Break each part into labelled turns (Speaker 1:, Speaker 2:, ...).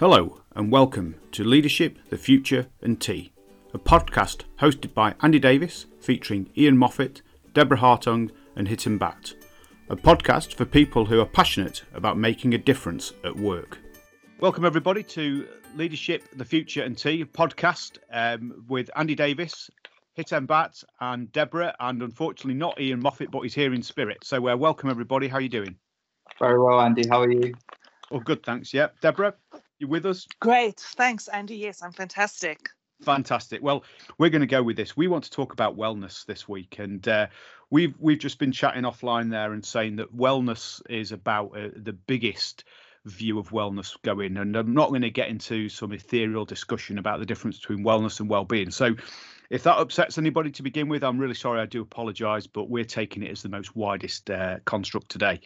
Speaker 1: Hello, and welcome to Leadership, the Future, and Tea, a podcast hosted by Andy Davis featuring Ian Moffat, Deborah Hartung, and Hiten Bat. A podcast for people who are passionate about making a difference at work. Welcome, everybody, to Leadership, the Future, and Tea podcast um, with Andy Davis, Hiten Bat, and Deborah, and unfortunately not Ian Moffat, but he's here in spirit. So, uh, welcome, everybody. How are you doing?
Speaker 2: Very well, Andy. How are you?
Speaker 1: Oh, good, thanks. Yep. Deborah, you with us?
Speaker 3: Great. Thanks, Andy. Yes, I'm fantastic.
Speaker 1: Fantastic. Well, we're going to go with this. We want to talk about wellness this week, and uh, we've we've just been chatting offline there and saying that wellness is about uh, the biggest view of wellness going. And I'm not going to get into some ethereal discussion about the difference between wellness and well-being. So, if that upsets anybody to begin with, I'm really sorry. I do apologise, but we're taking it as the most widest uh, construct today.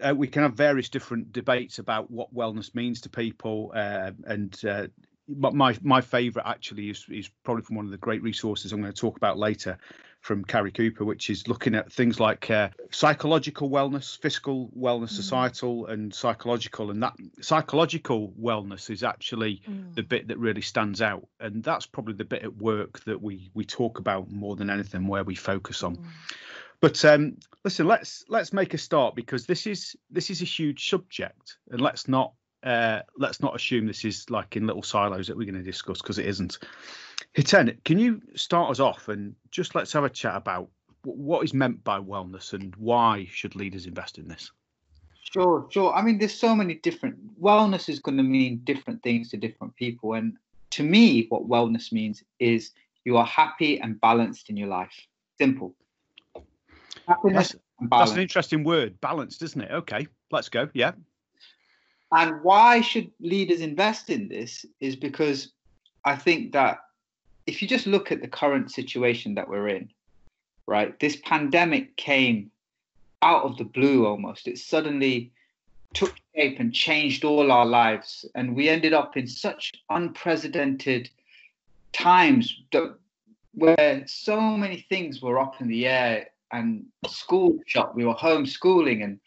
Speaker 1: Uh, we can have various different debates about what wellness means to people, uh, and uh, my my favourite actually is is probably from one of the great resources I'm going to talk about later, from Cary Cooper, which is looking at things like uh, psychological wellness, fiscal wellness, mm. societal, and psychological. And that psychological wellness is actually mm. the bit that really stands out, and that's probably the bit at work that we we talk about more than anything, where we focus on. Mm. But um, listen, let's let's make a start because this is this is a huge subject, and let's not uh, let's not assume this is like in little silos that we're going to discuss because it isn't. Hiten, can you start us off and just let's have a chat about what is meant by wellness and why should leaders invest in this?
Speaker 2: Sure, sure. I mean, there's so many different wellness is going to mean different things to different people, and to me, what wellness means is you are happy and balanced in your life. Simple.
Speaker 1: Happiness that's, that's an interesting word, balanced, isn't it? Okay, let's go. Yeah.
Speaker 2: And why should leaders invest in this is because I think that if you just look at the current situation that we're in, right, this pandemic came out of the blue almost. It suddenly took shape and changed all our lives. And we ended up in such unprecedented times that, where so many things were up in the air and school shut. We were homeschooling and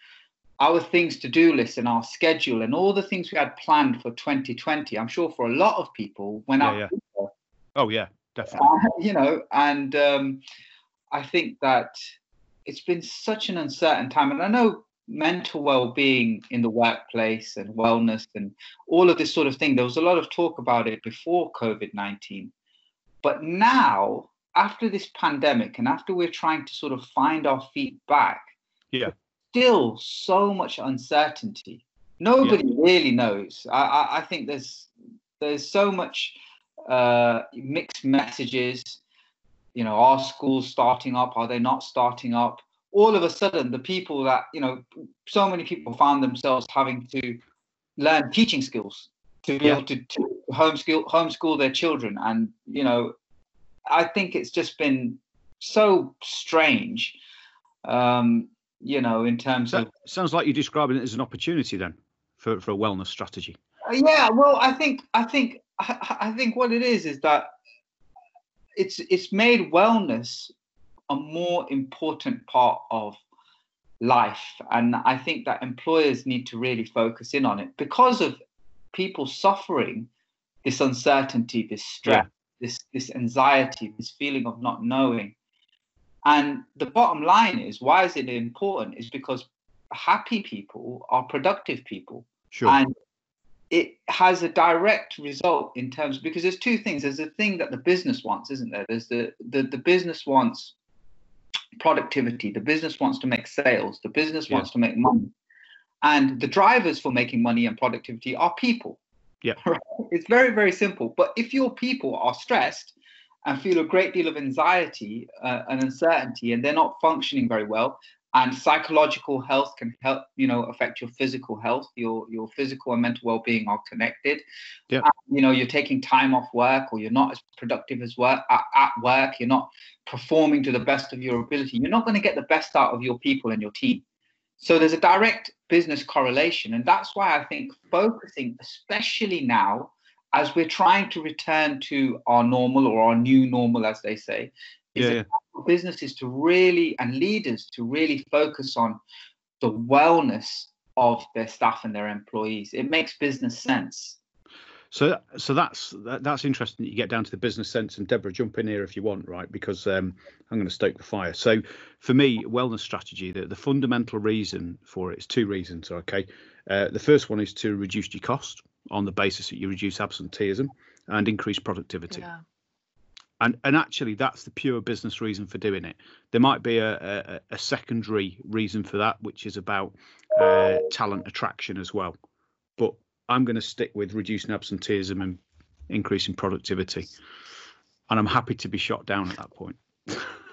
Speaker 2: our things to do list and our schedule and all the things we had planned for 2020 i'm sure for a lot of people went
Speaker 1: yeah, out yeah. oh yeah definitely. Uh,
Speaker 2: you know and um, i think that it's been such an uncertain time and i know mental well-being in the workplace and wellness and all of this sort of thing there was a lot of talk about it before covid-19 but now after this pandemic and after we're trying to sort of find our feet back
Speaker 1: yeah
Speaker 2: still so much uncertainty. Nobody yeah. really knows. I, I, I, think there's there's so much uh, mixed messages. You know, are schools starting up? Are they not starting up? All of a sudden, the people that you know, so many people found themselves having to learn teaching skills to be yeah. able to, to homeschool homeschool their children, and you know, I think it's just been so strange. Um, you know, in terms
Speaker 1: so,
Speaker 2: of.
Speaker 1: Sounds like you're describing it as an opportunity then for, for a wellness strategy.
Speaker 2: Uh, yeah, well, I think I think I, I think what it is is that it's it's made wellness a more important part of life, and I think that employers need to really focus in on it because of people suffering this uncertainty, this stress, yeah. this this anxiety, this feeling of not knowing and the bottom line is why is it important? Is because happy people are productive people.
Speaker 1: Sure.
Speaker 2: And it has a direct result in terms because there's two things. There's a thing that the business wants, isn't there? There's the the, the business wants productivity, the business wants to make sales, the business yeah. wants to make money. And the drivers for making money and productivity are people.
Speaker 1: Yeah.
Speaker 2: It's very, very simple. But if your people are stressed, and feel a great deal of anxiety uh, and uncertainty and they're not functioning very well. And psychological health can help you know affect your physical health. Your your physical and mental well-being are connected.
Speaker 1: Yeah.
Speaker 2: you know you're taking time off work or you're not as productive as work at, at work. You're not performing to the best of your ability. You're not going to get the best out of your people and your team. So there's a direct business correlation and that's why i think focusing especially now as we're trying to return to our normal or our new normal, as they say, is yeah, yeah. businesses to really and leaders to really focus on the wellness of their staff and their employees. It makes business sense.
Speaker 1: So, so that's that, that's interesting. That you get down to the business sense, and Deborah, jump in here if you want, right? Because um, I'm going to stoke the fire. So, for me, wellness strategy, the, the fundamental reason for it is two reasons. Okay, uh, the first one is to reduce your cost on the basis that you reduce absenteeism and increase productivity.
Speaker 3: Yeah.
Speaker 1: And and actually, that's the pure business reason for doing it. There might be a a, a secondary reason for that, which is about uh, talent attraction as well. But I'm going to stick with reducing absenteeism and increasing productivity. And I'm happy to be shot down at that point.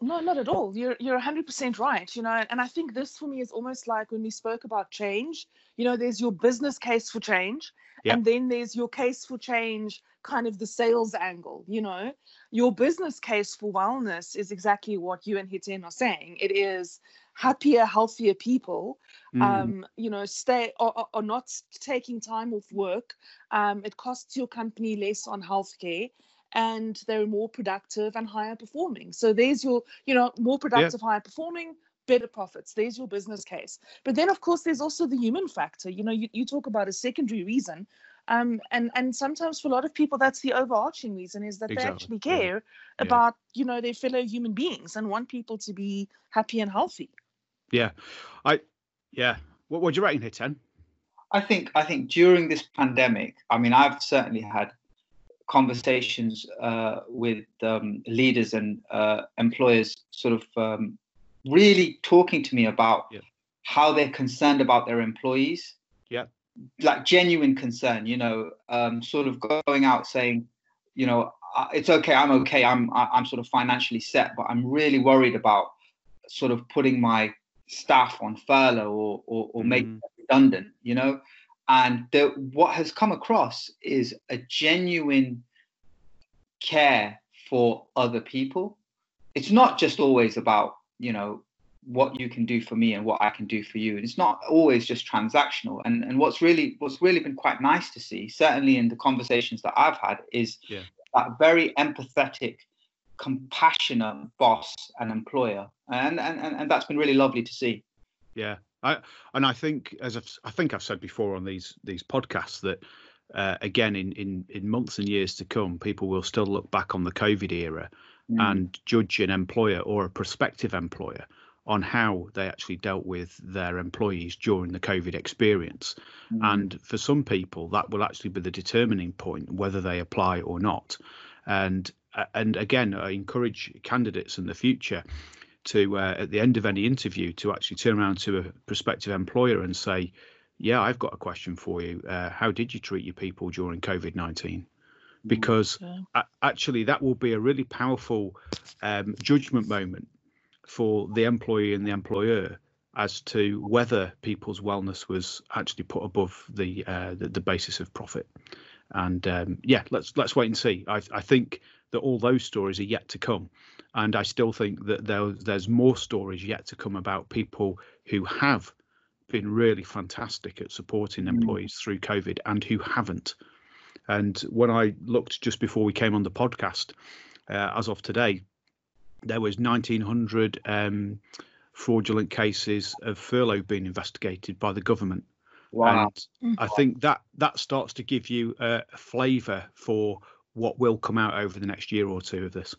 Speaker 3: No, not at all. You're you're 100% right. You know, and I think this for me is almost like when we spoke about change. You know, there's your business case for change,
Speaker 1: Yeah.
Speaker 3: and then there's your case for change, kind of the sales angle. You know, your business case for wellness is exactly what you and Hiten are saying. It is happier, healthier people.
Speaker 1: Mm,
Speaker 3: Um, you know, stay or, not taking time off work. Um, it costs your company less on healthcare and they're more productive and higher performing. So there's your, you know, more productive, higher performing, better profits. There's your business case. But then, of course, there's also the human factor. You know, you, you talk about a secondary reason. Um, and and sometimes for a lot of people that's the overarching reason is that they actually care
Speaker 1: yeah.
Speaker 3: about you know their fellow human beings and want people to be happy and healthy
Speaker 1: yeah, I yeah. What what do you reckon, Hiten?
Speaker 2: I think I think during this pandemic, I mean, I've certainly had conversations uh, with um, leaders and uh, employers, sort of um, really talking to me about
Speaker 1: Yeah.
Speaker 2: how they're concerned about their employees.
Speaker 1: Yeah.
Speaker 2: like genuine concern. You know, um, sort of going out saying, you know, "Uh, it's okay, I'm okay, I'm I'm sort of financially set, but I'm really worried about sort of putting my staff on furlough or or, or making
Speaker 1: Mm,
Speaker 2: them redundant. You know, and the, what has come across is a genuine care for other people. It's not just always about you know what you can do for me and what I can do for you. And it's not always just transactional. And and what's really what's really been quite nice to see, certainly in the conversations that I've had, is
Speaker 1: Yeah.
Speaker 2: that very empathetic, compassionate boss and employer. And and, and, and that's been really lovely to see.
Speaker 1: Yeah, I and I think as I've, I think I've said before on these these podcasts that uh, again in in in months and years to come, people will still look back on the COVID era
Speaker 2: Mm.
Speaker 1: and judge an employer or a prospective employer on how they actually dealt with their employees during the COVID experience.
Speaker 2: Mm.
Speaker 1: And for some people, that will actually be the determining point whether they apply or not. And uh, and again, I encourage candidates in the future to uh, at the end of any interview to actually turn around to a prospective employer and say, "Yeah, I've got a question for you. Uh, how did you treat your people during COVID nineteen? Because
Speaker 3: Yeah.
Speaker 1: a- actually, that will be a really powerful um, judgment moment for the employee and the employer as to whether people's wellness was actually put above the uh, the, the basis of profit. And um, yeah, let's let's wait and see. I, I think that all those stories are yet to come, and I still think that there, there's more stories yet to come about people who have been really fantastic at supporting
Speaker 2: Mm.
Speaker 1: employees through COVID and who haven't. And when I looked just before we came on the podcast, uh, as of today, there was 1,900 um, fraudulent cases of furlough being investigated by the government.
Speaker 2: Wow.
Speaker 1: And I think that that starts to give you a, a flavour for what will come out over the next year or two of this.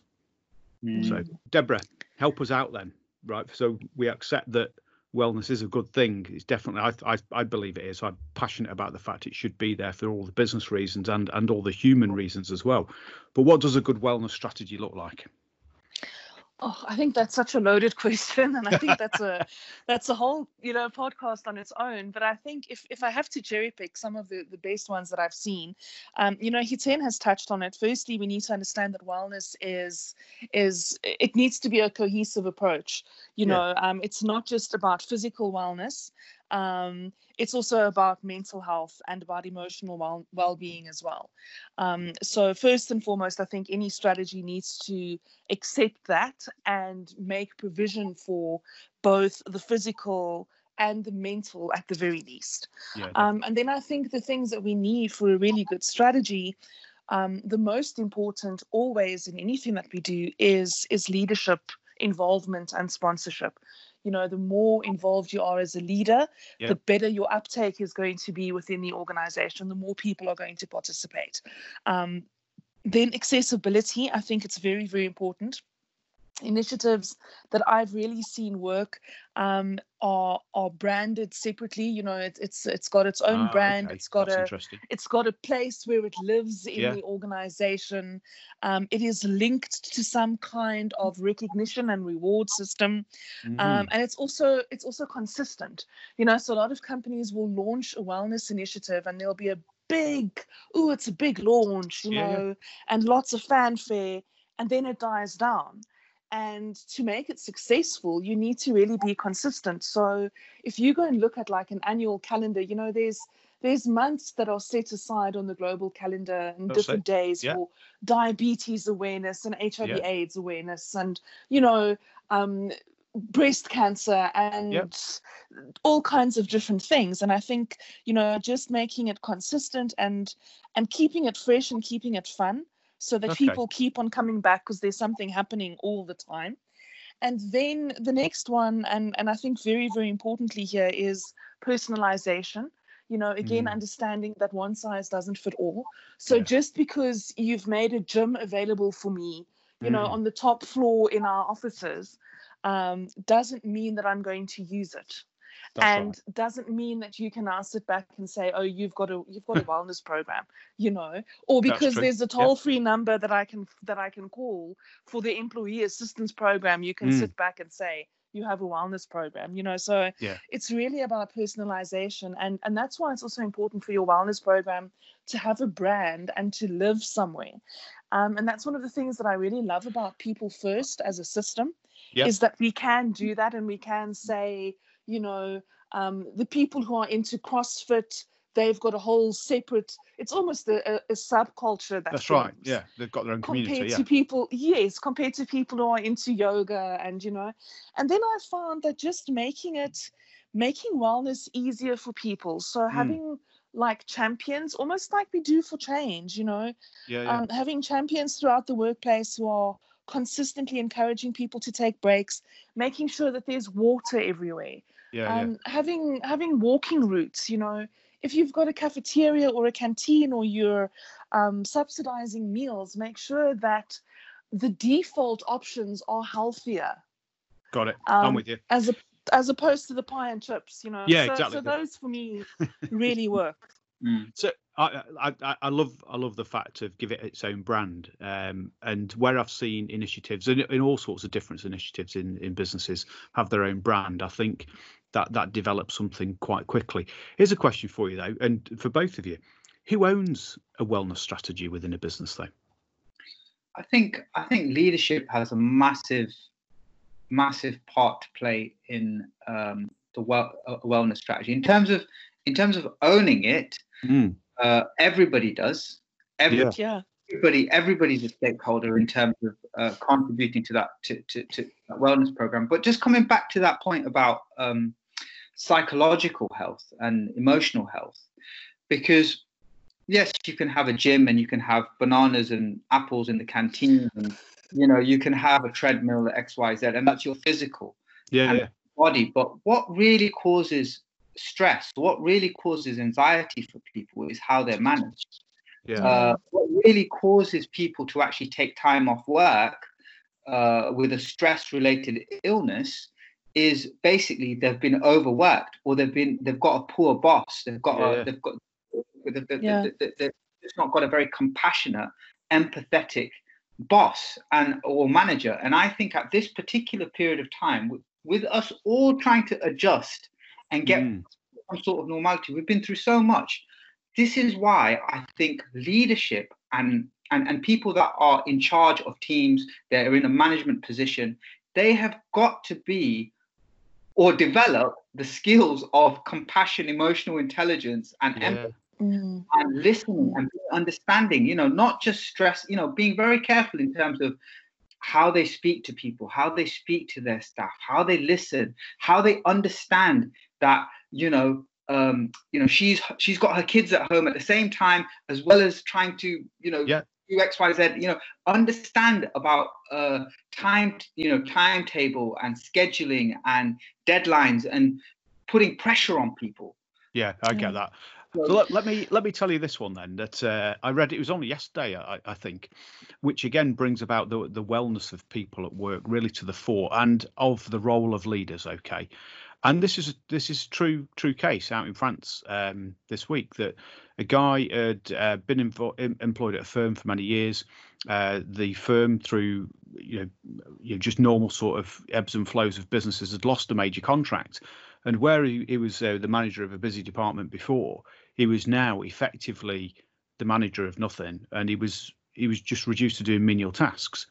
Speaker 2: Mm.
Speaker 1: So, Deborah, help us out then, right? So we accept that wellness is a good thing. It's definitely, I, I, I believe it is. I'm passionate about the fact it should be there for all the business reasons and and all the human reasons as well. But what does a good wellness strategy look like?
Speaker 3: Oh, I think that's such a loaded question, and I think that's a that's a whole you know podcast on its own. But I think if if I have to cherry pick some of the the best ones that I've seen, um, you know, Hiten has touched on it. Firstly, we need to understand that wellness is is it needs to be a cohesive approach. You
Speaker 1: Yeah.
Speaker 3: know, um, it's not just about physical wellness. Um, it's also about mental health and about emotional well well-being as well. Um, so first and foremost, I think any strategy needs to accept that and make provision for both the physical and the mental at the very least.
Speaker 1: Yeah,
Speaker 3: Um, and then I think the things that we need for a really good strategy, um, the most important always in anything that we do is is leadership involvement and sponsorship. You know, the more involved you are as a leader,
Speaker 1: Yeah.
Speaker 3: the better your uptake is going to be within the organization, the more people are going to participate. Um, then accessibility, I think it's very, very important. Initiatives that I've really seen work um, are are branded separately. You know, it's it's it's got its own
Speaker 1: Ah,
Speaker 3: brand.
Speaker 1: okay.
Speaker 3: It's got
Speaker 1: That's
Speaker 3: a it's got a place where it lives in
Speaker 1: Yeah.
Speaker 3: the organization. Um, it is linked to some kind of recognition and reward system,
Speaker 1: Mhm.
Speaker 3: um, and it's also it's also consistent. You know, so a lot of companies will launch a wellness initiative, and there'll be a big, oh, it's a big launch, you
Speaker 1: yeah.
Speaker 3: know, and lots of fanfare, and then it dies down. And to make it successful, you need to really be consistent. So if you go and look at like an annual calendar, you know, there's there's months that are set aside on the global calendar and
Speaker 1: That's
Speaker 3: different days
Speaker 1: Yeah.
Speaker 3: for diabetes awareness and HIV
Speaker 1: Yeah.
Speaker 3: AIDS awareness and you know um, breast cancer and all kinds of different things. And I think you know just making it consistent and and keeping it fresh and keeping it fun so that
Speaker 1: Okay.
Speaker 3: people keep on coming back because there's something happening all the time. And then the next one, and, and I think very, very importantly here, is personalization. You know, again,
Speaker 1: Mm.
Speaker 3: understanding that one size doesn't fit all. So
Speaker 1: Yeah.
Speaker 3: just because you've made a gym available for me, you know,
Speaker 1: Mm.
Speaker 3: on the top floor in our offices, um, doesn't mean that I'm going to use it
Speaker 1: That's
Speaker 3: and
Speaker 1: right.
Speaker 3: doesn't mean that you can now sit back and say oh you've got a you've got a wellness program you know or because there's a toll free number that i can that i can call for the employee assistance program you can
Speaker 1: Mm.
Speaker 3: sit back and say you have a wellness program you know so
Speaker 1: Yeah.
Speaker 3: it's really about personalization and and that's why it's also important for your wellness program to have a brand and to live somewhere um, and that's one of the things that i really love about people first as a system
Speaker 1: Yeah.
Speaker 3: is that we can do that and we can say you know um, the people who are into crossfit they've got a whole separate it's almost a, a, a subculture that
Speaker 1: That's right. Yeah, they've got their own
Speaker 3: compared
Speaker 1: community.
Speaker 3: to
Speaker 1: Yeah.
Speaker 3: people yes compared to people who are into yoga and you know and then i found that just making it making wellness easier for people so
Speaker 1: Mm.
Speaker 3: having like champions almost like we do for change you know
Speaker 1: Yeah. Yeah.
Speaker 3: um, having champions throughout the workplace who are consistently encouraging people to take breaks making sure that there's water everywhere
Speaker 1: yeah. yeah.
Speaker 3: um, having having walking routes you know if you've got a cafeteria or a canteen or you're um, subsidizing meals make sure that the default options are healthier
Speaker 1: Got it. I'm
Speaker 3: um,
Speaker 1: with you.
Speaker 3: as a as opposed to the pie and chips you know
Speaker 1: Yeah,
Speaker 3: so,
Speaker 1: exactly.
Speaker 3: so those for me really work
Speaker 2: Mm.
Speaker 1: So I, I I- love I love the fact of give it its own brand. Um, and where I've seen initiatives in, in all sorts of different initiatives in, in businesses have their own brand, I think that that develops something quite quickly. Here's a question for you though, and for both of you, who owns a wellness strategy within a business though?
Speaker 2: I think I think leadership has a massive, massive part to play in um, the well, uh, wellness strategy. In terms of in terms of owning it,
Speaker 1: Mm,
Speaker 2: uh, everybody does. Every,
Speaker 1: Yeah.
Speaker 3: yeah
Speaker 2: Everybody, everybody's a stakeholder in terms of uh, contributing to that to, to, to that wellness program. But just coming back to that point about um, psychological health and emotional health, because yes, you can have a gym and you can have bananas and apples in the canteen, and you know you can have a treadmill at X Y Z, and that's your physical
Speaker 1: Yeah,
Speaker 2: And-
Speaker 1: yeah,
Speaker 2: body. But what really causes stress, what really causes anxiety for people, is how they're managed
Speaker 1: yeah.
Speaker 2: uh, what really causes people to actually take time off work uh, with a stress related illness is basically they've been overworked or they've been they've got a poor boss they've got
Speaker 1: Yeah.
Speaker 2: a, they've got they've, they've,
Speaker 3: Yeah.
Speaker 2: they've, they've just not got a very compassionate empathetic boss and or manager and i think at this particular period of time with, with us all trying to adjust and get
Speaker 1: Mm,
Speaker 2: some sort of normality. We've been through so much. This is why I think leadership and and, and people that are in charge of teams, that are in a management position, they have got to be or develop the skills of compassion, emotional intelligence, and
Speaker 1: yeah.
Speaker 2: empathy
Speaker 3: Mm.
Speaker 2: and listening and understanding, you know, not just stress, you know, being very careful in terms of how they speak to people, how they speak to their staff, how they listen, how they understand that, you know, um, you know, she's she's got her kids at home at the same time, as well as trying to, you know,
Speaker 1: Yeah.
Speaker 2: do X, Y, Z. You know, understand about uh, time, you know, timetable and scheduling and deadlines and putting pressure on people.
Speaker 1: Yeah, I get that. So let, let, me let me tell you this one then that uh, I read it was only yesterday I, I, think, which again brings about the the wellness of people at work really to the fore and of the role of leaders. Okay, and this is this is true true case out in France um, this week that a guy had uh, been invo- employed at a firm for many years. Uh, the firm, through you know, you know, just normal sort of ebbs and flows of businesses, had lost a major contract and where he, he was uh, the manager of a busy department before, he was now effectively the manager of nothing, and he was he was just reduced to doing menial tasks.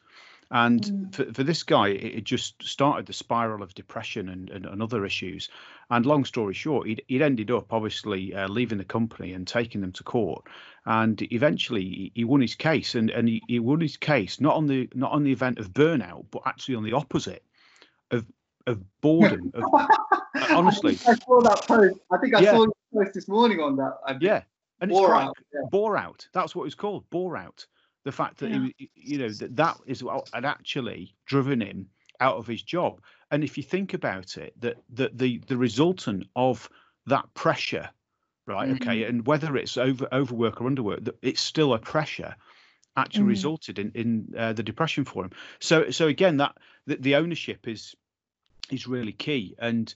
Speaker 1: And mm. for, for this guy, it, it, just started the spiral of depression and, and, and, other issues. And long story short, he'd, he'd ended up obviously uh, leaving the company and taking them to court. And eventually, he, he won his case, and, and he, he won his case not on the not on the event of burnout, but actually on the opposite of of boredom. Of, honestly,
Speaker 2: I, I, saw that post. I think I yeah. saw the post this morning on that. I,
Speaker 1: yeah, and it's bore out. Yeah. Bore out. That's what it's called. Bore out. The fact that yeah. he, you know, that that is what had actually driven him out of his job. And if you think about it, that that the the resultant of that pressure, right? Mm-hmm. Okay, and whether it's over overwork or underwork, that it's still a pressure actually mm. resulted in in uh, the depression for him. So so again, that the, the ownership is is really key. And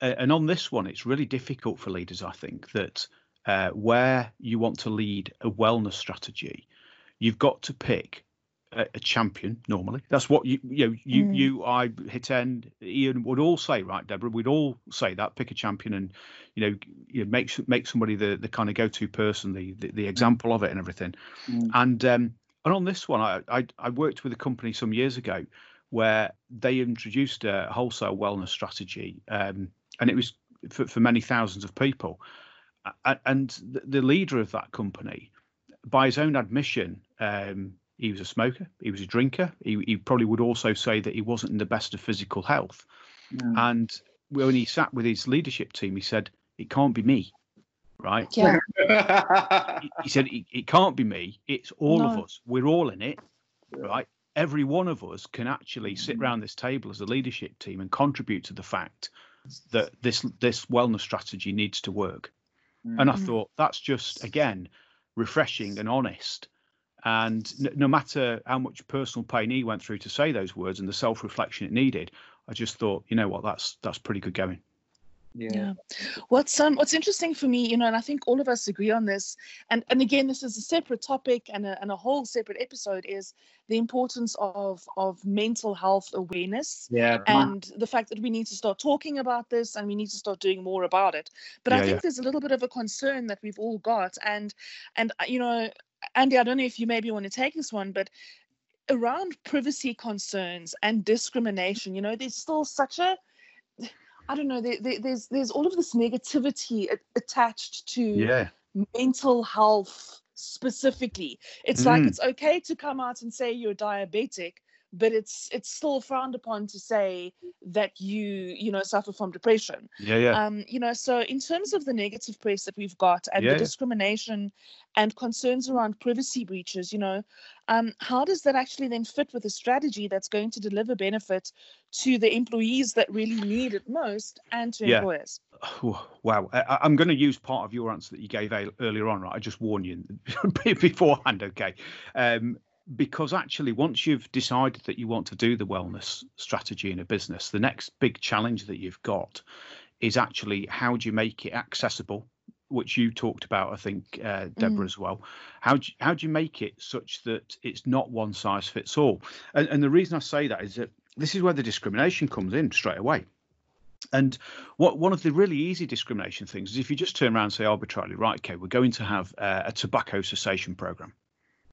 Speaker 1: uh, and on this one, it's really difficult for leaders. I think that uh, where you want to lead a wellness strategy, you've got to pick a, a champion. Normally, that's what you you know, you mm. you I Hiten Ian would all say, right, Deborah? We'd all say that pick a champion and you know, you know make make somebody the the kind of go to person, the, the, the example of it and everything. Mm. And um, and on this one, I, I I worked with a company some years ago where they introduced a wholesale wellness strategy, um, and it was for, for, many thousands of people. And the leader of that company, by his own admission, um, he was a smoker, he was a drinker. He, he, probably would also say that he wasn't in the best of physical health. And when he sat with his leadership team, he said, "It can't be me." Right?
Speaker 3: Yeah.
Speaker 1: he, he said, it, "It can't be me. It's all no. of us. We're all in it." Right? every one of us can actually sit mm. around this table as a leadership team and contribute to the fact that this this wellness strategy needs to work. Mm-hmm. And I mm. thought that's just again refreshing and honest. And n- no matter how much personal pain he went through to say those words and the self reflection it needed, I just thought, you know what, that's that's pretty good going
Speaker 3: yeah. yeah. what's um what's interesting for me you know and i think all of us agree on this and and again this is a separate topic and a, and a whole separate episode is the importance of of mental health awareness
Speaker 2: yeah
Speaker 3: and the fact that we need to start talking about this and we need to start doing more about it but yeah, i think yeah. there's a little bit of a concern that we've all got and and uh, you know andy i don't know if you maybe want to take this one but around privacy concerns and discrimination you know there's still such a I don't know. There, there, there's there's all of this negativity attached to
Speaker 1: yeah.
Speaker 3: mental health specifically. It's mm. like it's okay to come out and say you're diabetic, but it's it's still frowned upon to say that you you know suffer from depression.
Speaker 1: Yeah yeah.
Speaker 3: Um you know so in terms of the negative press that we've got and yeah. the discrimination and concerns around privacy breaches you know um how does that actually then fit with a strategy that's going to deliver benefit to the employees that really need it most and to yeah. employers?
Speaker 1: Wow. I, am going to use part of your answer that you gave earlier on right? I just warn you beforehand okay? Um because actually once you've decided that you want to do the wellness strategy in a business the next big challenge that you've got is actually how do you make it accessible which you talked about i think uh, deborah mm. as well how do, you, how do you make it such that it's not one size fits all and, and the reason i say that is that this is where the discrimination comes in straight away and what one of the really easy discrimination things is if you just turn around and say arbitrarily, right, okay, we're going to have uh, a tobacco cessation program.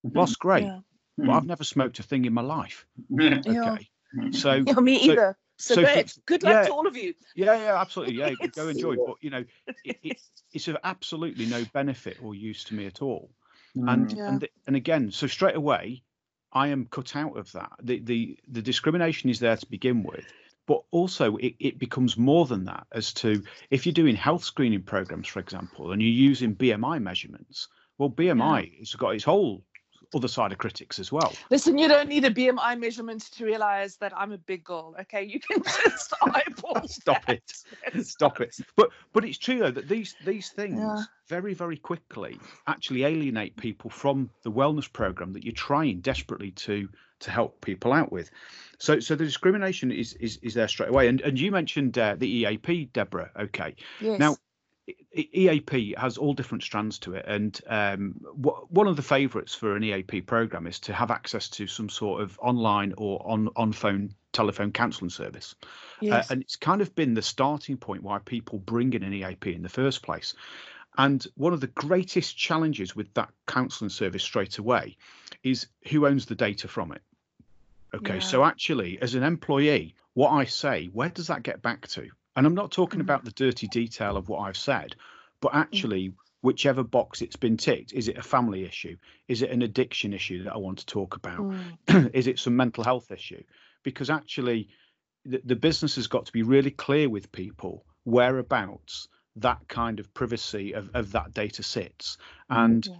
Speaker 1: Mm-hmm. Well, that's great. Yeah. Mm. I've never smoked a thing in my life. okay. Yeah. So
Speaker 3: yeah, me either. So, so good. good luck yeah, to all of you.
Speaker 1: Yeah, yeah, absolutely. Yeah, go enjoy. But you know, it, it, it's of absolutely no benefit or use to me at all. Mm. And yeah. and and again, so straight away, I am cut out of that. The the the discrimination is there to begin with, but also it, it becomes more than that as to if you're doing health screening programs, for example, and you're using BMI measurements. Well, BMI yeah. has got its whole other side of critics as well.
Speaker 3: Listen, you don't need a BMI measurement to realize that I'm a big girl. Okay, you can just eyeball.
Speaker 1: Stop
Speaker 3: that.
Speaker 1: it. Stop it. But but it's true though that these these things
Speaker 3: Yeah.
Speaker 1: very very quickly actually alienate people from the wellness program that you're trying desperately to to help people out with. So so the discrimination is is, is there straight away. And and you mentioned uh, the EAP, Deborah. Okay.
Speaker 3: Yes.
Speaker 1: Now, EAP has all different strands to it, and um, one of the favourites for an EAP program is to have access to some sort of online or on on phone telephone counselling service, uh,
Speaker 3: yes.
Speaker 1: and it's kind of been the starting point why people bring in an EAP in the first place. And one of the greatest challenges with that counselling service straight away is who owns the data from it. Okay,
Speaker 3: Yeah.
Speaker 1: so actually, as an employee, what I say, where does that get back to? And I'm not talking
Speaker 3: Mhm.
Speaker 1: about the dirty detail of what I've said, but actually, whichever box it's been ticked, is it a family issue? Is it an addiction issue that I want to talk about?
Speaker 3: Mm.
Speaker 1: is it some mental health issue? Because actually, the, the business has got to be really clear with people whereabouts that kind of privacy of, of that data sits. And
Speaker 3: Yeah.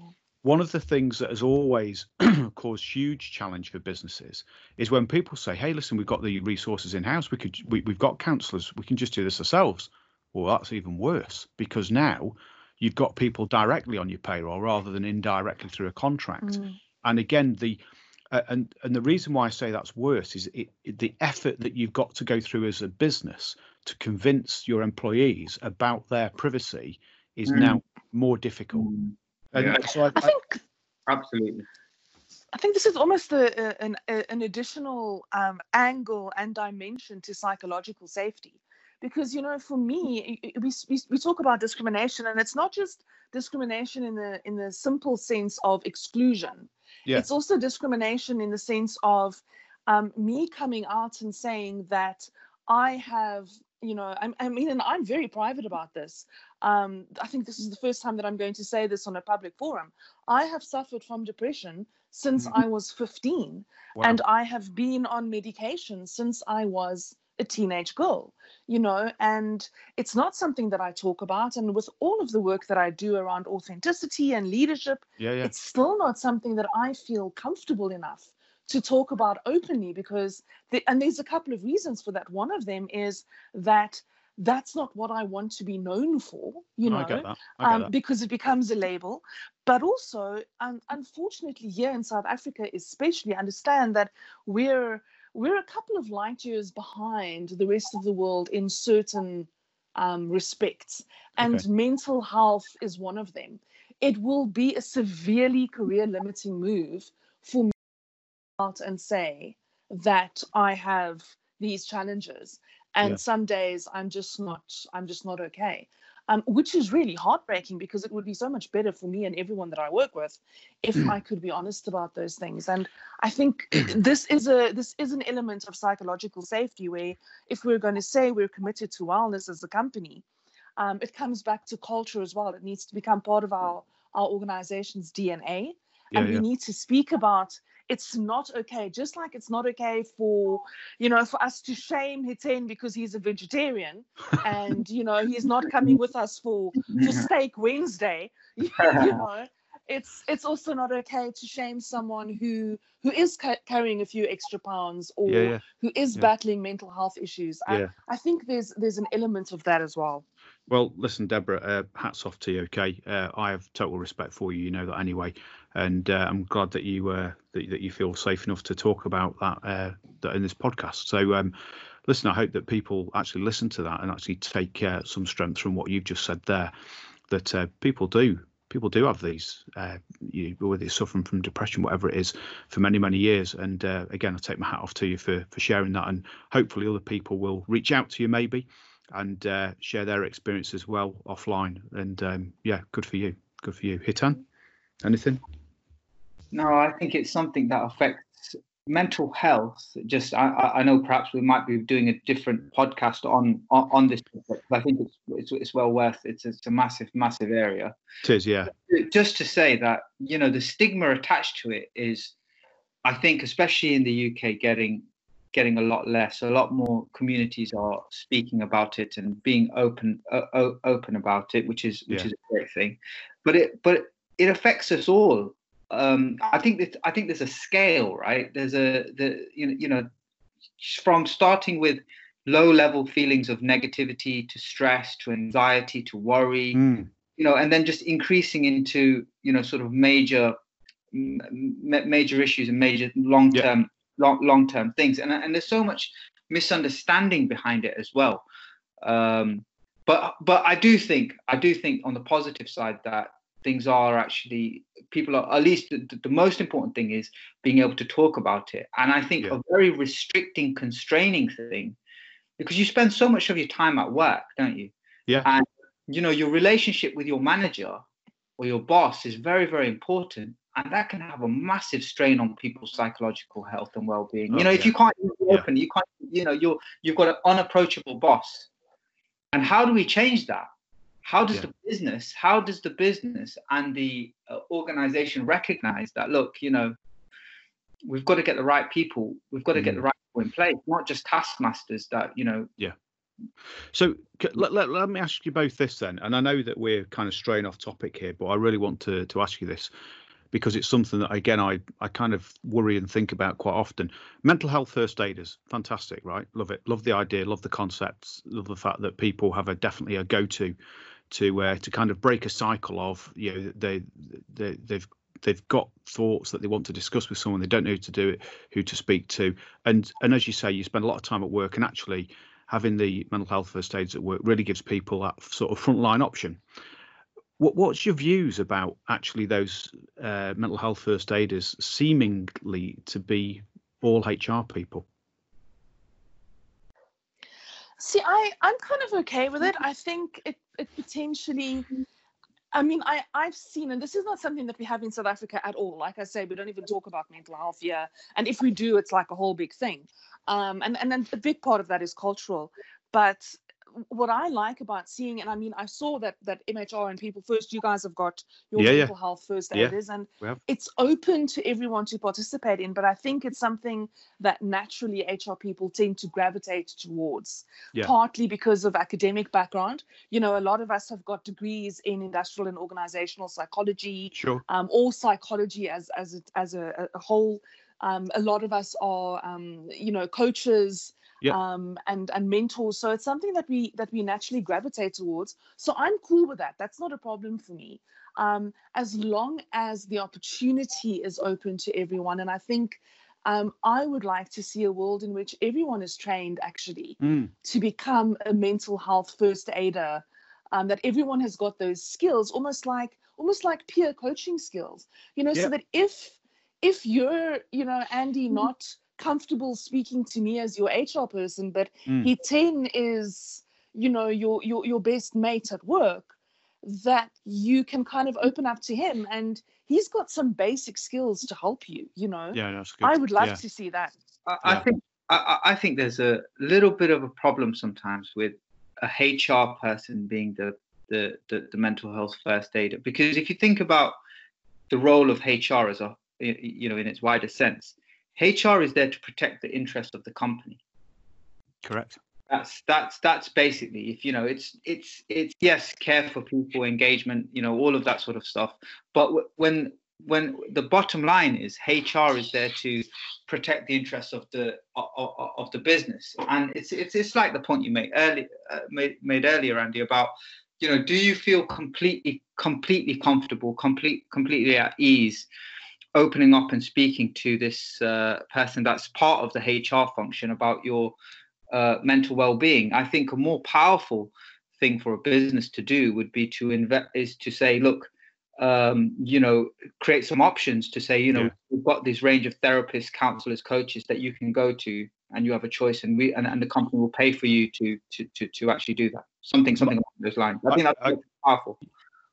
Speaker 1: One of the things that has always caused huge challenge for businesses is when people say, "Hey, listen, we've got the resources in house. We could, we, we've got counsellors. We can just do this ourselves." Well, that's even worse because now you've got people directly on your payroll rather than indirectly through a contract.
Speaker 3: Mm.
Speaker 1: And again, the uh, and and the reason why I say that's worse is it, it- the effort that you've got to go through as a business to convince your employees about their privacy is
Speaker 2: Mm.
Speaker 1: now more difficult.
Speaker 2: Mm,
Speaker 1: And
Speaker 2: Yeah.
Speaker 1: so I,
Speaker 3: I
Speaker 1: I-
Speaker 3: think
Speaker 2: Absolutely.
Speaker 3: I think this is almost a, a- an, a, an additional um, angle and dimension to psychological safety. Because, you know, for me, i- i- we, we, we talk about discrimination, and it's not just discrimination in the in the simple sense of exclusion.
Speaker 1: Yeah.
Speaker 3: It's also discrimination in the sense of um, me coming out and saying that I have, you know, I, I mean, and I'm very private about this. Um, I think this is the first time that I'm going to say this on a public forum. I have suffered from depression since
Speaker 2: Mhm.
Speaker 3: I was 15,
Speaker 1: wow.
Speaker 3: and I have been on medication since I was a teenage girl, you know, and it's not something that I talk about. And with all of the work that I do around authenticity and leadership,
Speaker 1: yeah, yeah,
Speaker 3: it's still not something that I feel comfortable enough to talk about openly because, the, and there's a couple of reasons for that. One of them is that that's not what I want to be known for, you know
Speaker 1: I get that. I get
Speaker 3: um, because it becomes a label. But also, um, unfortunately, here in South Africa, especially, understand that we're we're a couple of light years behind the rest of the world in certain um, respects, and
Speaker 1: Okay.
Speaker 3: mental health is one of them. It will be a severely career limiting move for me to come out and say that I have these challenges, and
Speaker 1: Yeah.
Speaker 3: some days I'm just not I'm just not okay um, which is really heartbreaking because it would be so much better for me and everyone that I work with if I could be honest about those things. And I think this is a this is an element of psychological safety where if we're going to say we're committed to wellness as a company, um, it comes back to culture as well. It needs to become part of our our organization's DNA,
Speaker 1: yeah,
Speaker 3: and we
Speaker 1: yeah.
Speaker 3: need to speak about. It's not okay, just like it's not okay for, you know, for us to shame Hiten because he's a vegetarian and you know he's not coming with us for for steak Wednesday. you know, it's it's also not okay to shame someone who who is ca- carrying a few extra pounds or
Speaker 1: yeah, yeah,
Speaker 3: who is
Speaker 1: Yeah.
Speaker 3: battling mental health issues. I. I think there's there's an element of that as well.
Speaker 1: Well, listen, Deborah, uh, hats off to you. Okay, uh, I have total respect for you. You know that anyway, and uh, I'm glad that you uh, that, that you feel safe enough to talk about that, uh, that in this podcast. So, um, listen, I hope that people actually listen to that and actually take uh, some strength from what you've just said there. That people do people do have these, uh, you, whether it's suffering from depression, whatever it is, for many many years. And uh, again, I take my hat off to you for for sharing that, and hopefully other people will reach out to you maybe and uh, share their experience as well offline. And um, yeah, good for you. Good for you. Hiten, anything?
Speaker 2: No, I think it's something that affects mental health. Just I, I know perhaps we might be doing a different podcast on on, on this topic. But I think it's, it's it's well worth. It's it's a massive massive area.
Speaker 1: It is, yeah.
Speaker 2: Just to say that you know the stigma attached to it is, I think especially in the UK getting getting a lot less. A lot more communities are speaking about it and being open o- open about it, which is which
Speaker 1: Yeah.
Speaker 2: is a great thing. But it but it affects us all um, I think that I think there's a scale, right? There's a the you know you know from starting with low level feelings of negativity to stress to anxiety to worry, mm. you know, and then just increasing into you know sort of major major issues and major long term. Long long term things, and and there's so much misunderstanding behind it as well. Um, but but I do think I do think on the positive side that things are actually people are at least the, the, most important thing is being able to talk about it. And i think yeah. a very restricting constraining thing because you spend so much of your time at work don't you?
Speaker 1: Yeah.
Speaker 2: And you know your relationship with your manager or your boss is very very important and that can have a massive strain on people's psychological health and well-being oh, you know yeah. if you can't open yeah. you can't you know you're you've got an unapproachable boss and how do we change that how does yeah. the business how does the business and the uh, organization recognize that look you know we've got to get the right people we've got to mm. get the mm. right people in place not just taskmasters that you know
Speaker 1: yeah so let, let, let me ask you both this then and i know that we're kind of straying off topic here but i really want to to ask you this because it's something that again I I kind of worry and think about quite often. Mental health first aiders, fantastic, right? Love it, love the idea, love the concepts, love the fact that people have a definitely a go to to uh, to kind of break a cycle of you know they, they they've they've got thoughts that they want to discuss with someone they don't know who to do it who to speak to and and as you say you spend a lot of time at work and actually having the mental health first aids at work really gives people that sort of frontline option what, what's your views about actually those uh, mental health first aiders seemingly to be all hr people
Speaker 3: See, I I'm kind of okay with it. I think it it potentially. I mean, I I've seen, and this is not something that we have in South Africa at all. Like I say, we don't even talk about mental health here, and if we do, it's like a whole big thing. Um, and and then a big part of that is cultural. But what I like about seeing, and I mean, I saw that that MHR and people first. You guys have got your yeah, mental yeah. health first aiders, and it's open to everyone to participate in. But I think it's something that naturally HR people tend to gravitate towards, partly because of academic background. You know, a lot of us have got degrees in industrial and organizational psychology,
Speaker 1: sure,
Speaker 3: um, or psychology as as a, as a, a whole. Um, a lot of us are, um, you know, coaches
Speaker 1: yeah.
Speaker 3: um, and and mentors. So it's something that we that we naturally gravitate towards. So I'm cool with that. That's not a problem for me, um, as long as the opportunity is open to everyone. And I think um, I would like to see a world in which everyone is trained actually
Speaker 1: mm.
Speaker 3: to become a mental health first aider. Um, that everyone has got those skills, almost like almost like peer coaching skills, you know, yeah. so that if if you're, you know, Andy, mm-hmm. not comfortable speaking to me as your HR person, but mm. Hiten is, you know, your your your best mate at work, that you can kind of open up to him and he's got some basic skills to help you, you know.
Speaker 1: Yeah, that's good.
Speaker 3: I would love
Speaker 1: yeah.
Speaker 3: to see that.
Speaker 2: I, I think I, I think there's a little bit of a problem sometimes with a HR person being the the, the, the mental health first aider because if you think about the role of HR as a you know in its wider sense HR is there to protect the interest of the company.
Speaker 1: Correct.
Speaker 2: That's that's that's basically if you know it's it's it's yes care for people engagement you know all of that sort of stuff but when when the bottom line is HR is there to protect the interests of the of, of the business and it's it's it's like the point you made earlier uh, made, made earlier Andy about you know do you feel completely completely comfortable complete completely at ease opening up and speaking to this uh, person that's part of the HR function about your uh, mental well-being. I think a more powerful thing for a business to do would be to invest is to say, look, um, you know, create some options to say, you know, yeah. we've got this range of therapists, counselors, coaches that you can go to, and you have a choice, and we and, and the company will pay for you to to to to actually do that. Something something along those lines. I think that's I, powerful.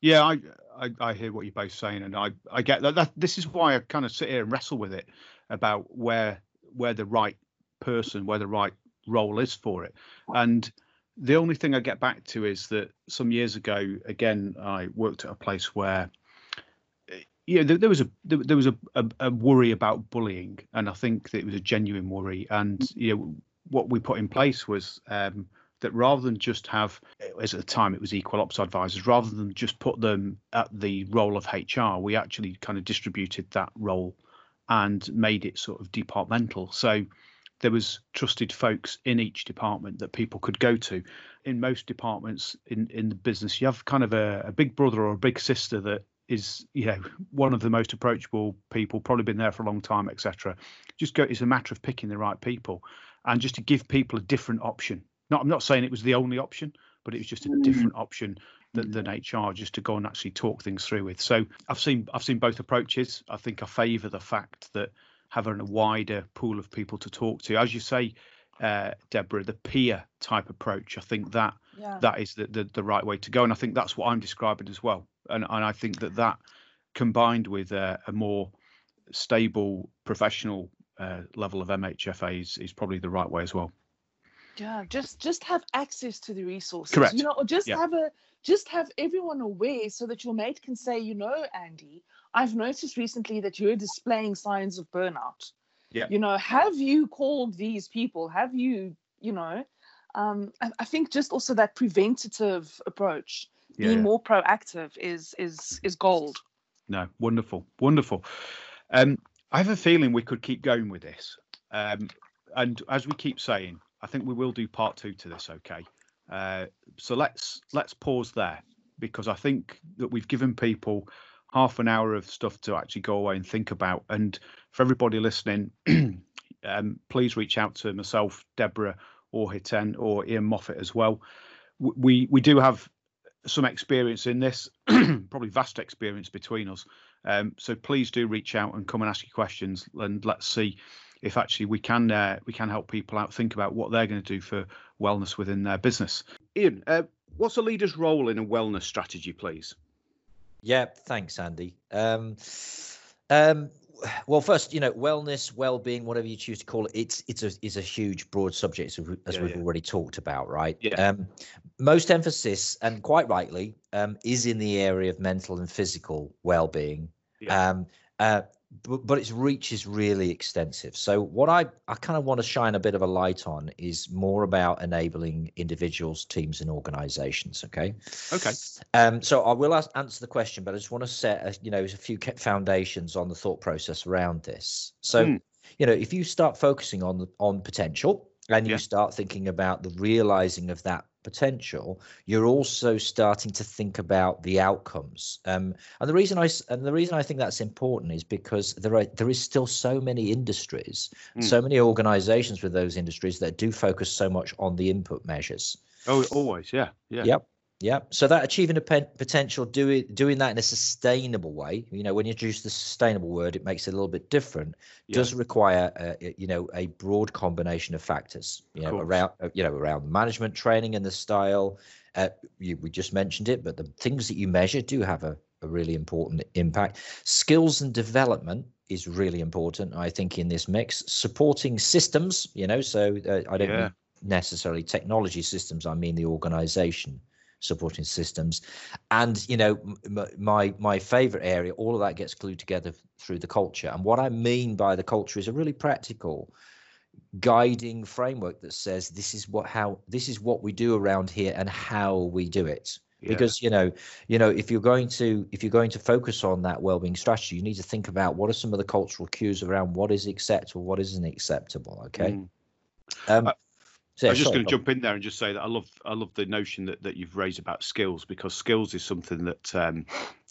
Speaker 1: Yeah, I, I, I hear what you're both saying, and I I get that. that this is why I kind of sit here and wrestle with it about where where the right person, where the right role is for it, and the only thing I get back to is that some years ago, again, I worked at a place where you know, there, there was a there, there was a, a, a, worry about bullying, and I think that it was a genuine worry. And you know, what we put in place was um, that rather than just have, as at the time it was equal ops advisors, rather than just put them at the role of HR, we actually kind of distributed that role and made it sort of departmental. So there was trusted folks in each department that people could go to. In most departments in in the business, you have kind of a, a big brother or a big sister that is you know one of the most approachable people probably been there for a long time etc just go it's a matter of picking the right people and just to give people a different option not i'm not saying it was the only option but it was just a
Speaker 2: Mm.
Speaker 1: different option than, than hr just to go and actually talk things through with. So i've seen i've seen both approaches. I think i favor the fact that having a wider pool of people to talk to. As you say uh, deborah the peer type approach i think that
Speaker 3: Yeah.
Speaker 1: that is the, the the right way to go. And i think that's what i'm describing as well. And and i think that that combined with a, a more stable professional uh, level of mhfa is, is probably the right way as well
Speaker 3: Yeah, just just have access to the resources.
Speaker 1: Correct.
Speaker 3: You know, or just
Speaker 1: Yeah.
Speaker 3: have a just have everyone aware so that your mate can say, you know, Andy, I've noticed recently that you're displaying signs of burnout.
Speaker 1: Yeah.
Speaker 3: You know, have you called these people? Have you, you know, um, I, I think just also that preventative approach,
Speaker 1: yeah,
Speaker 3: being
Speaker 1: yeah.
Speaker 3: more proactive is is is gold.
Speaker 1: no wonderful wonderful um i have a feeling we could keep going with this um and as we keep saying i think we will do part two to this okay? Uh so let's let's pause there because i think that we've given people half an hour of stuff to actually go away and think about. And for everybody listening um please reach out to myself deborah or hiten or ian moffat as well. We we do have some experience in this, probably vast experience between us. Um, so please do reach out and come and ask your questions, and let's see if actually we can uh, we can help people out think about what they're going to do for wellness within their business. Ian, uh, what's a leader's role in a wellness strategy, please?
Speaker 4: Yeah, thanks, Andy. Um, um, well, first, you know, wellness, well-being, whatever you choose to call it, it's it's a is a huge, broad subject, as, we, as
Speaker 1: Yeah,
Speaker 4: we've
Speaker 1: yeah.
Speaker 4: already talked about, right?
Speaker 1: Yeah.
Speaker 4: Um, most emphasis, and quite rightly, um, is in the area of mental and physical well-being.
Speaker 1: Yeah.
Speaker 4: Um, uh, but, but its reach is really extensive. So what I, I kind of want to shine a bit of a light on is more about enabling individuals, teams, and organizations. Okay.
Speaker 1: Okay.
Speaker 4: Um, so I will ask, answer the question, but I just want to set a, you know a few foundations on the thought process around this. So
Speaker 1: Hmm.
Speaker 4: you know if you start focusing on on potential and you
Speaker 1: Yeah.
Speaker 4: start thinking about the realizing of that potential, you're also starting to think about the outcomes. Um, and the reason I and the reason I think that's important is because there are there is still so many industries,
Speaker 1: Hmm.
Speaker 4: so many organizations with those industries that do focus so much on the input measures.
Speaker 1: Oh, always, yeah, yeah,
Speaker 4: Yep. Yep. So that achieving a pen- potential, doing doing that in a sustainable way. You know, when you introduce the sustainable word, it makes it a little bit different.
Speaker 1: Yeah.
Speaker 4: Does require, uh, y- you know, a broad combination of factors. You know,
Speaker 1: course.
Speaker 4: around, uh, you know, around management training and the style. Uh, you, we just mentioned it, but the things that you measure do have a, a really important impact. Skills and development is really important, I think, in this mix. Supporting systems, you know, so uh, I don't
Speaker 1: Yeah.
Speaker 4: mean necessarily technology systems. I mean the organization supporting systems and you know my my favorite area all of that gets glued together through the culture and what i mean by the culture is a really practical guiding framework that says this is what how this is what we do around here and how we do it
Speaker 1: yeah.
Speaker 4: because you know you know if you're going to if you're going to focus on that well-being strategy you need to think about what are some of the cultural cues around what is acceptable what isn't acceptable okay
Speaker 1: Mm.
Speaker 4: um
Speaker 1: I-
Speaker 4: so,
Speaker 1: I was just going to jump in there and just say that I love I love the notion that, that you've raised about skills because skills is something that um,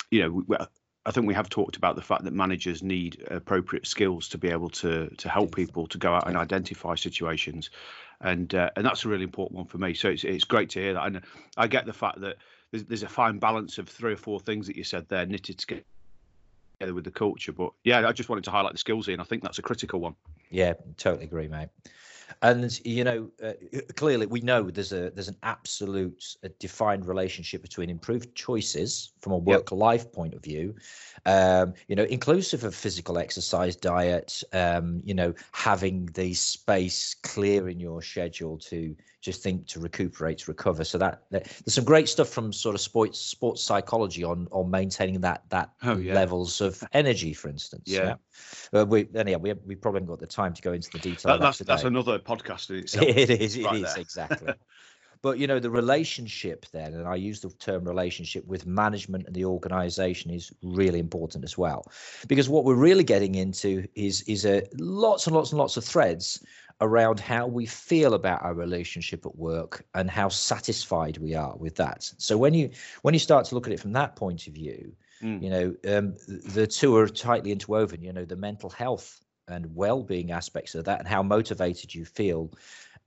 Speaker 1: you know we, I think we have talked about the fact that managers need appropriate skills to be able to to help people to go out and identify situations, and uh, and that's a really important one for me. So it's it's great to hear that, and I get the fact that there's, there's a fine balance of three or four things that you said there knitted together with the culture. But yeah, I just wanted to highlight the skills here, and I think that's a critical one.
Speaker 4: Yeah, totally agree, mate. And you know, uh, clearly we know there's a there's an absolute uh, defined relationship between improved choices from a work-life point of view, um, you know, inclusive of physical exercise, diet, um, you know, having the space clear in your schedule to just think to recuperate, to recover. So that, that there's some great stuff from sort of sports sports psychology on on maintaining that that
Speaker 1: Oh, yeah.
Speaker 4: levels of energy, for instance.
Speaker 1: Yeah.
Speaker 4: Uh, we anyhow, we we probably haven't got the time to go into the detail.
Speaker 1: That, that's that's another podcast in itself.
Speaker 4: It is. It is
Speaker 1: there.
Speaker 4: exactly. but you know the relationship then and i use the term relationship with management and the organization is really important as well because what we're really getting into is is a lots and lots and lots of threads around how we feel about our relationship at work and how satisfied we are with that so when you when you start to look at it from that point of view mm. you know um, the two are tightly interwoven you know the mental health and well-being aspects of that and how motivated you feel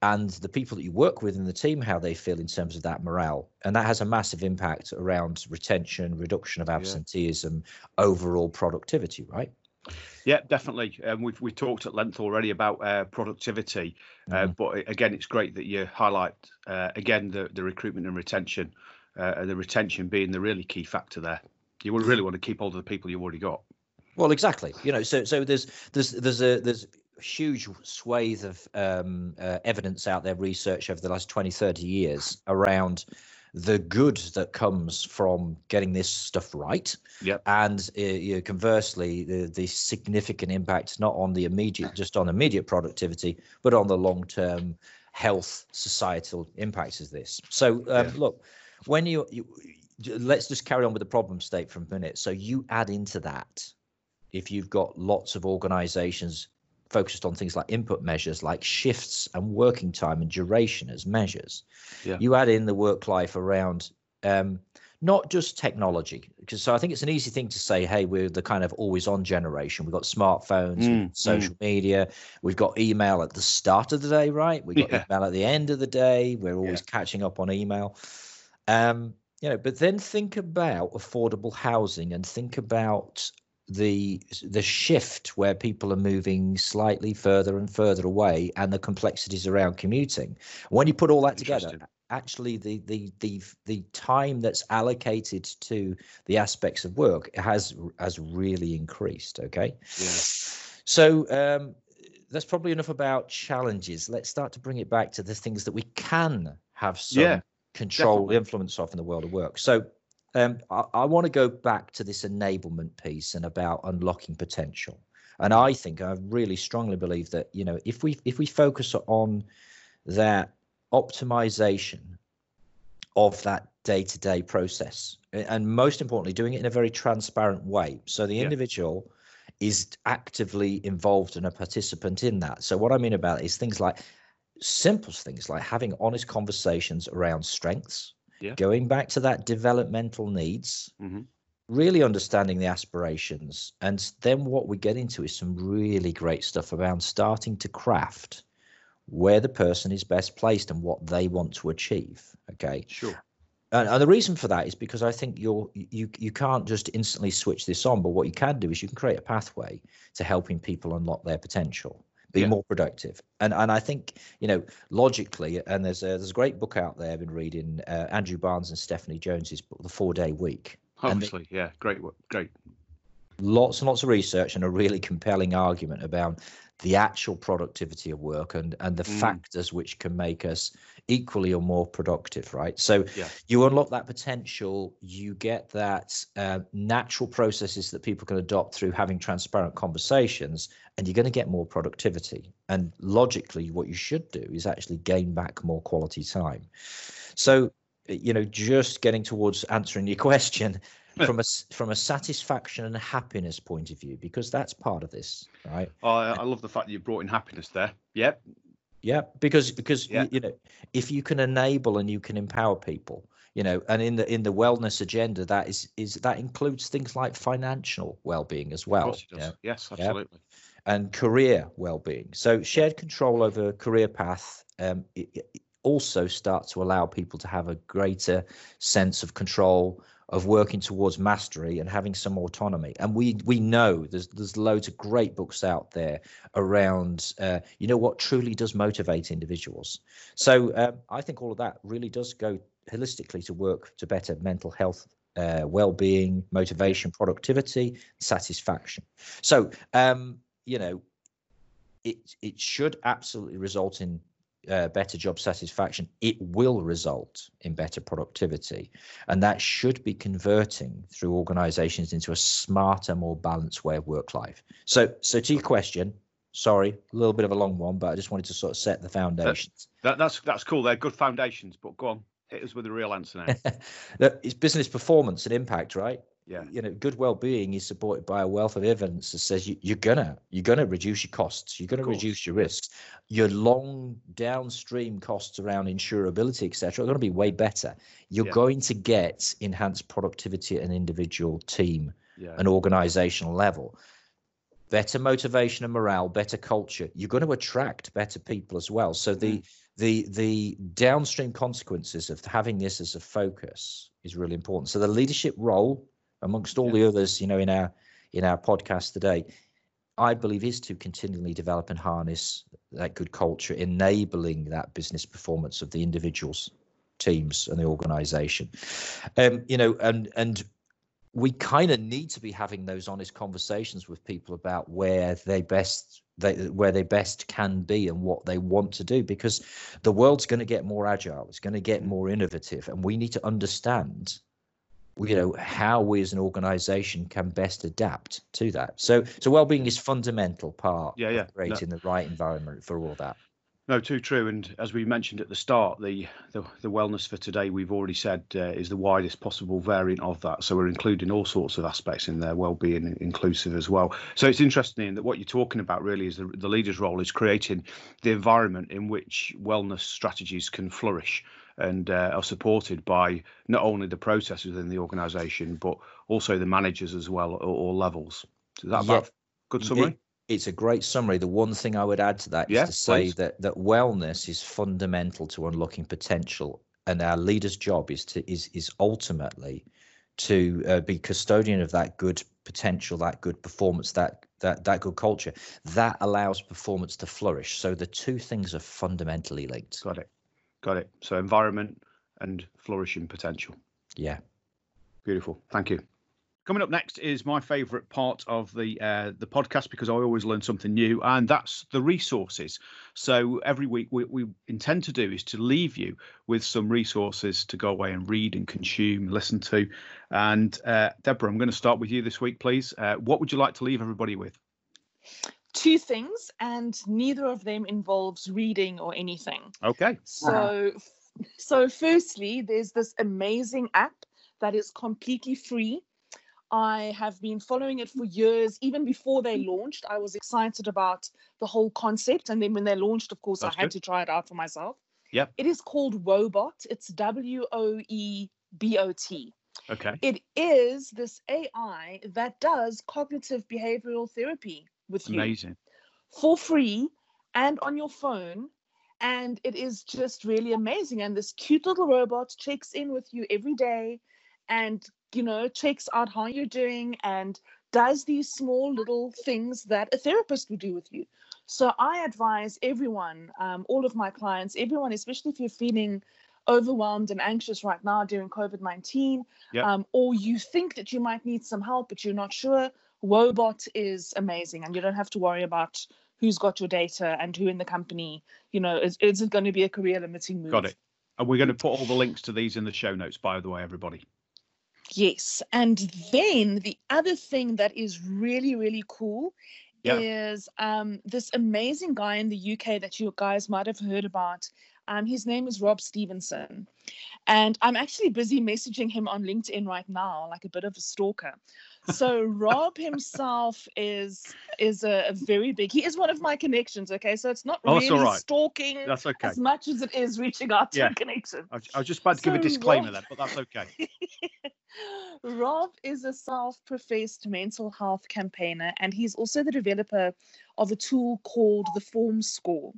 Speaker 4: and the people that you work with in the team how they feel in terms of that morale and that has a massive impact around retention reduction of absenteeism yeah. overall productivity right
Speaker 1: yeah, definitely. Um, we've we talked at length already about uh, productivity, uh, mm. but again, it's great that you highlight uh, again the the recruitment and retention, uh, and the retention being the really key factor there. You would really want to keep hold of the people you've already got.
Speaker 4: Well, exactly. You know, so so there's there's there's a there's huge swathe of um, uh, evidence out there, research over the last 20, 30 years around the good that comes from getting this stuff right.
Speaker 1: Yep.
Speaker 4: And uh, you know, conversely, the, the significant impact not on the immediate, just on immediate productivity, but on the long term health, societal impacts of this. So, um, yeah. look, when you, you let's just carry on with the problem state for a minute. So you add into that if you've got lots of organizations focused on things like input measures like shifts and working time and duration as measures yeah. you add in the work life around um, not just technology because so i think it's an easy thing to say hey we're the kind of always on generation we've got smartphones mm, social mm. media we've got email at the start of the day right we've got yeah. email at the end of the day we're always yeah. catching up on email um, you know but then think about affordable housing and think about the the shift where people are moving slightly further and further away and the complexities around commuting. When you put all that together actually the the the the time that's allocated to the aspects of work has has really increased okay?
Speaker 1: Yeah.
Speaker 4: so um that's probably enough about challenges. Let's start to bring it back to the things that we can have some yeah, control definitely. influence of in the world of work. So um, I, I want to go back to this enablement piece and about unlocking potential. And I think I really strongly believe that you know if we if we focus on that optimization of that day-to-day process, and most importantly, doing it in a very transparent way, so the yeah. individual is actively involved and a participant in that. So what I mean about is things like simple things like having honest conversations around strengths
Speaker 1: yeah.
Speaker 4: going back to that developmental needs,
Speaker 1: mm-hmm.
Speaker 4: really understanding the aspirations. And then what we get into is some really great stuff around starting to craft where the person is best placed and what they want to achieve. Okay.
Speaker 1: Sure.
Speaker 4: And, and the reason for that is because I think you're you you can't just instantly switch this on, but what you can do is you can create a pathway to helping people unlock their potential be yeah. more productive. And and I think you know logically, and there's a there's a great book out there I've been reading, uh, Andrew Barnes and Stephanie Jones's book, The Four Day Week.
Speaker 1: Obviously, yeah, great work, great.
Speaker 4: Lots and lots of research and a really compelling argument about the actual productivity of work and and the mm. factors which can make us equally or more productive right so
Speaker 1: yeah.
Speaker 4: you unlock that potential you get that uh, natural processes that people can adopt through having transparent conversations and you're going to get more productivity and logically what you should do is actually gain back more quality time so you know just getting towards answering your question from a from a satisfaction and happiness point of view because that's part of this right?
Speaker 1: Oh, I, love the fact that you brought in happiness there. Yep.
Speaker 4: Yeah because because you, you know if you can enable and you can empower people you know and in the in the wellness agenda that is is that includes things like financial well-being as well.
Speaker 1: Yeah? yes absolutely.
Speaker 4: Yeah? and career well-being. So shared control over career path um, it, it also start to allow people to have a greater sense of control of working towards mastery and having some autonomy. And we we know there's there's loads of great books out there around uh, you know what truly does motivate individuals. So um, I think all of that really does go holistically to work to better mental health. Uh, well-being, motivation, productivity, satisfaction. So, um, you know, it it should absolutely result in uh, better job satisfaction, it will result in better productivity. And that should be converting through organizations into a smarter, more balanced way of work life. So, so to your question, Sorry, a little bit of a long one, but I just wanted to sort of set the foundations.
Speaker 1: That, that's that's cool. They're good foundations, but go on, hit us with a real answer now.
Speaker 4: it's business performance and impact, right?
Speaker 1: Yeah.
Speaker 4: You know, good well-being is supported by a wealth of evidence that says you, you're gonna you're gonna reduce your costs, you're gonna reduce your risks, your long downstream costs around insurability, etc., are going to be way better. You're
Speaker 1: Yeah.
Speaker 4: going to get enhanced productivity at an individual team
Speaker 1: Yeah.
Speaker 4: an organizational level better motivation and morale better culture you're going to attract better people as well so the mm. the the downstream consequences of having this as a focus is really important so the leadership role amongst all the others you know in our in our podcast today i believe is to continually develop and harness that good culture enabling that business performance of the individuals teams and the organization. Um you know and and we kind of need to be having those honest conversations with people about where they best they where they best can be and what they want to do because the world's going to get more agile it's going to get more innovative and we need to understand you know how we as an organization can best adapt to that so so well-being is fundamental part
Speaker 1: Yeah,
Speaker 4: of
Speaker 1: yeah. No.
Speaker 4: creating the right environment for all that
Speaker 1: No, too true. And as we mentioned at the start, the the, the wellness for today we've already said uh, is the widest possible variant of that. So we're including all sorts of aspects in there, well-being inclusive as well. So it's interesting that what you're talking about really is the, the leader's role is creating the environment in which wellness strategies can flourish and uh, are supported by not only the processes within the organisation but also the managers as well at all levels. Is that
Speaker 4: Yeah.
Speaker 1: good summary?
Speaker 4: It- it's a great summary. The one thing I would add to that is
Speaker 1: Yeah,
Speaker 4: to say
Speaker 1: please.
Speaker 4: that that wellness is fundamental to unlocking potential, and our leader's job is to is is ultimately to uh, be custodian of that good potential, that good performance, that that that good culture. That allows performance to flourish. So the two things are fundamentally linked.
Speaker 1: Got it. Got it. So environment and flourishing potential.
Speaker 4: Yeah.
Speaker 1: Beautiful. Thank you. Coming up next is my favourite part of the uh, the podcast because I always learn something new, and that's the resources. So every week we, we intend to do is to leave you with some resources to go away and read and consume, listen to. And uh, Deborah, I'm going to start with you this week, please. Uh, what would you like to leave everybody with?
Speaker 3: Two things, and neither of them involves reading or anything.
Speaker 1: Okay. Uh-huh.
Speaker 3: So, so firstly, there's this amazing app that is completely free. I have been following it for years, even before they launched. I was excited about the whole concept, and then when they launched, of course,
Speaker 1: That's
Speaker 3: I had
Speaker 1: good.
Speaker 3: to try it out for myself.
Speaker 1: Yep.
Speaker 3: It is called Woebot. It's W O E B O T.
Speaker 1: Okay.
Speaker 3: It is this AI that does cognitive behavioral therapy with you
Speaker 1: Amazing.
Speaker 3: for free and on your phone. And it is just really amazing. And this cute little robot checks in with you every day and, you know, checks out how you're doing and does these small little things that a therapist would do with you. So I advise everyone, um, all of my clients, everyone, especially if you're feeling overwhelmed and anxious right now during COVID 19,
Speaker 1: Yep.
Speaker 3: um, or you think that you might need some help, but you're not sure, Woebot is amazing. And you don't have to worry about who's got your data and who in the company, you know, is, is it going to be a career limiting move?
Speaker 1: Got it. And we're going to put all the links to these in the show notes, by the way, everybody.
Speaker 3: Yes. And then the other thing that is really, really cool
Speaker 1: Yeah.
Speaker 3: is um, this amazing guy in the UK that you guys might have heard about. Um, his name is Rob Stephenson. And I'm actually busy messaging him on LinkedIn right now, like a bit of a stalker. So Rob himself is is a, a very big. He is one of my connections. Okay, so it's not
Speaker 1: Oh,
Speaker 3: really
Speaker 1: all right.
Speaker 3: stalking
Speaker 1: That's okay.
Speaker 3: as much as it is reaching out to
Speaker 1: Yeah.
Speaker 3: a connection.
Speaker 1: I, I was just about to give a disclaimer
Speaker 3: Rob-
Speaker 1: there, but that's okay.
Speaker 3: Rob is a self professed mental health campaigner, and he's also the developer of a tool called the Form Score.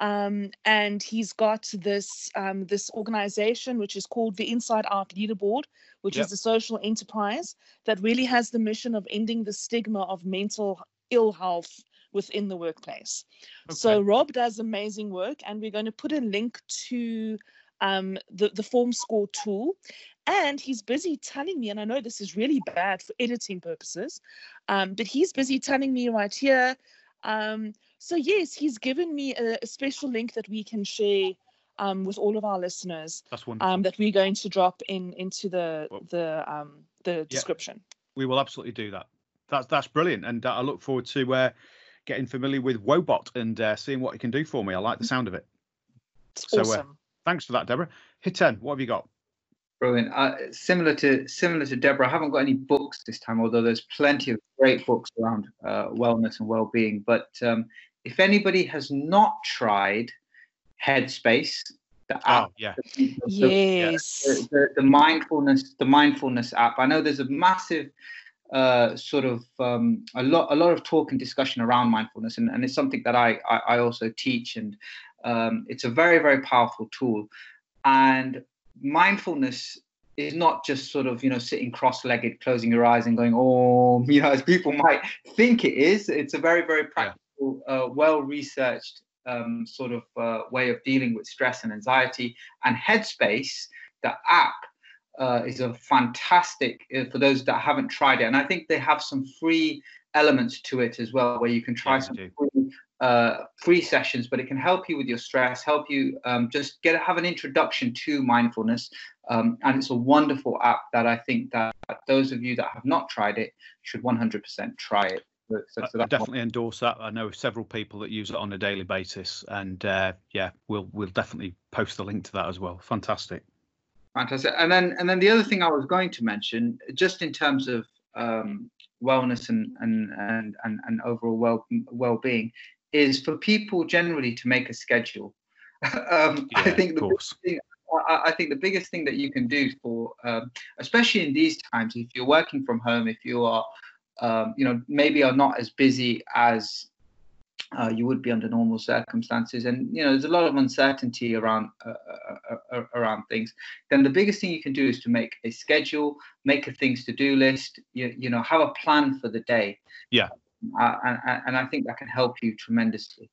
Speaker 3: Um, and he's got this um, this organization which is called the Inside Out Leaderboard, which
Speaker 1: Yep.
Speaker 3: is a social enterprise that really has the mission of ending the stigma of mental ill health within the workplace. So Rob does amazing work, and we're going to put a link to um, the the Form Score tool. And he's busy telling me, and I know this is really bad for editing purposes, um, but he's busy telling me right here. Um, so yes, he's given me a, a special link that we can share um, with all of our listeners.
Speaker 1: That's wonderful.
Speaker 3: Um, that we're going to drop in into the
Speaker 1: Well-
Speaker 3: the um, the description.
Speaker 1: we will absolutely do that. That's that's brilliant, and uh, I look forward to uh, getting familiar with Woebot and uh, seeing what it can do for me. I like the sound of it.
Speaker 3: It's
Speaker 1: So, uh,
Speaker 3: awesome.
Speaker 1: Thanks for that, Deborah. Hiten, what have you got?
Speaker 2: Brilliant. Uh, similar to similar to Deborah, I haven't got any books this time, although there's plenty of great books around uh, wellness and well-being. But um, if anybody has not tried Headspace, the app,
Speaker 1: Oh, yeah.
Speaker 2: the- the-
Speaker 3: yes.
Speaker 2: the, the, the mindfulness the mindfulness app i know there's a massive uh, sort of um, a lot a lot of talk and discussion around mindfulness and, and it's something that I, I i also teach and um, it's a very very powerful tool and mindfulness is not just sort of you know sitting cross-legged closing your eyes and going oh you know as people might think it is it's a very very practical uh, well researched um, sort of uh, way of dealing with stress and anxiety. And headspace the app uh, is a fantastic uh, for those that haven't tried it. And i think they have some free elements to it as well where you can try
Speaker 1: Yeah,
Speaker 2: some free, uh, free sessions but it can help you with your stress help you um, just get have an introduction to mindfulness um, and it's a wonderful app that i think that those of you that have not tried it should 100% try it so, so
Speaker 1: I- definitely endorse that. I know several people that use it on a daily basis, and uh, yeah, we'll we'll definitely post the link to that as well. Fantastic.
Speaker 2: Fantastic. And then and then the other thing I was going to mention, just in terms of um, wellness and and and and, and overall well well being, is for people generally to make a schedule. um,
Speaker 1: Yeah,
Speaker 2: I think the
Speaker 1: course.
Speaker 2: I, I think the biggest thing that you can do for, um, especially in these times, if you're working from home, if you are, um, you know, maybe are not as busy as uh, you would be under normal circumstances, and you know, there's a lot of uncertainty around uh, uh, uh, around things. Then the biggest thing you can do is to make a schedule, make a things to do list. You you know, have a plan for the day.
Speaker 1: Yeah.
Speaker 2: And, and- and I think that can help you tremendously.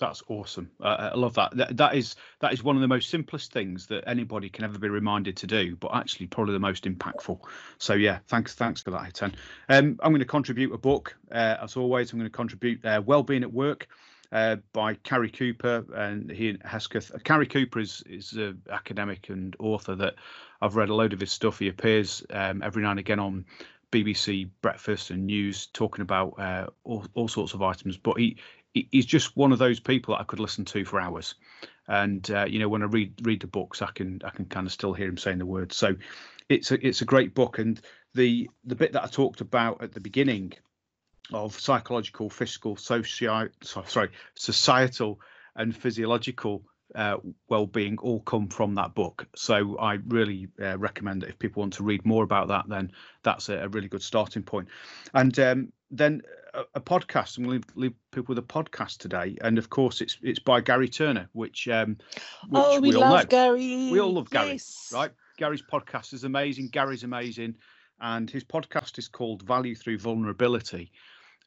Speaker 1: That's awesome. Uh, I love that. that. That is that is one of the most simplest things that anybody can ever be reminded to do, but actually probably the most impactful. So yeah, thanks thanks for that, Hiten. Um, I'm going to contribute a book uh, as always. I'm going to contribute uh, Wellbeing at Work uh, by Cary Cooper and Ian Hesketh. Uh, Cary Cooper is is an academic and author that I've read a load of his stuff. He appears um, every now and again on BBC Breakfast and News talking about uh, all, all sorts of items, but he he- he's just one of those people that I could listen to for hours. And uh, you know, when I read read the books, I can I can kind of still hear him saying the words. So it's a it's a great book. And the the bit that I talked about at the beginning of psychological, physical, social, sorry, societal, and physiological uh, well-being all come from that book. So I really uh, recommend that if people want to read more about that, then that's a, a really good starting point. And um, then a, a podcast. I'm going to leave, leave people with a podcast today, and of course, it's it's by Gary Turner, which um, which
Speaker 3: oh, we,
Speaker 1: all
Speaker 3: love
Speaker 1: know.
Speaker 3: Gary.
Speaker 1: We all love Gary,
Speaker 3: Yes.
Speaker 1: right? Gary's podcast is amazing. Gary's amazing, and his podcast is called Value Through Vulnerability,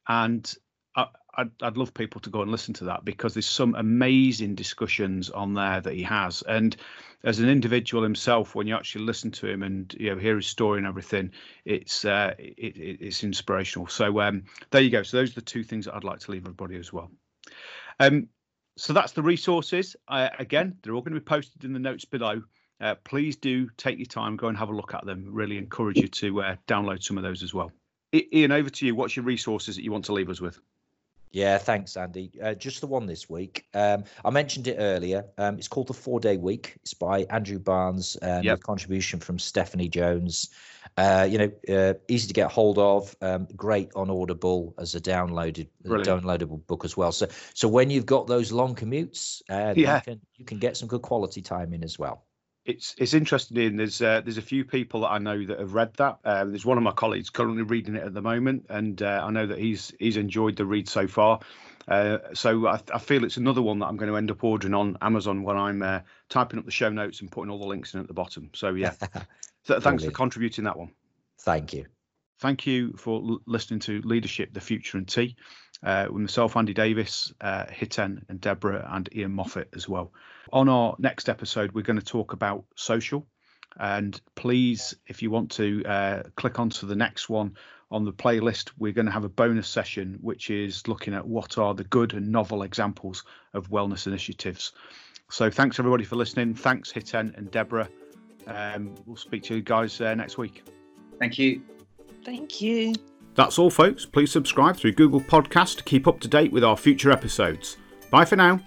Speaker 1: and I, I'd, I'd love people to go and listen to that because there's some amazing discussions on there that he has, and as an individual himself, when you actually listen to him and you know hear his story and everything, it's uh, it, it, it's inspirational. So um, there you go. So those are the two things that I'd like to leave everybody as well. Um, so that's the resources. Again, they're all going to be posted in the notes below. Uh, please do take your time, go and have a look at them. Really encourage you to uh, download some of those as well. Ian, over to you. What's your resources that you want to leave us with?
Speaker 4: Yeah, thanks, Andy. Uh, just the one this week. Um, I mentioned it earlier. Um, it's called the Four Day Week. It's by Andrew Barnes and
Speaker 1: Yep.
Speaker 4: with contribution from Stephanie Jones. Uh, you know, uh, easy to get hold of. Um, great on Audible as a downloaded,
Speaker 1: Brilliant.
Speaker 4: downloadable book as well. So, so when you've got those long commutes, uh,
Speaker 1: Yeah.
Speaker 4: you can you can get some good quality time in as well.
Speaker 1: It's it's interesting. Ian. There's uh, there's a few people that I know that have read that. Uh, there's one of my colleagues currently reading it at the moment, and uh, I know that he's he's enjoyed the read so far. Uh, so I, I feel it's another one that I'm going to end up ordering on Amazon when I'm uh, typing up the show notes and putting all the links in at the bottom. So yeah, so thanks for contributing that one.
Speaker 4: Thank you.
Speaker 1: Thank you for l- listening to Leadership, the Future and Tea uh, with myself, Andy Davis, uh, Hiten and Deborah and Ian Moffat as well. On our next episode, we're going to talk about social. And please, if you want to uh, click onto the next one on the playlist, we're going to have a bonus session, which is looking at what are the good and novel examples of wellness initiatives. So thanks everybody for listening. Thanks, Hiten and Deborah. Um, we'll speak to you guys uh, next week.
Speaker 2: Thank you.
Speaker 3: Thank you.
Speaker 1: That's all, folks. Please subscribe through Google Podcast to keep up to date with our future episodes. Bye for now.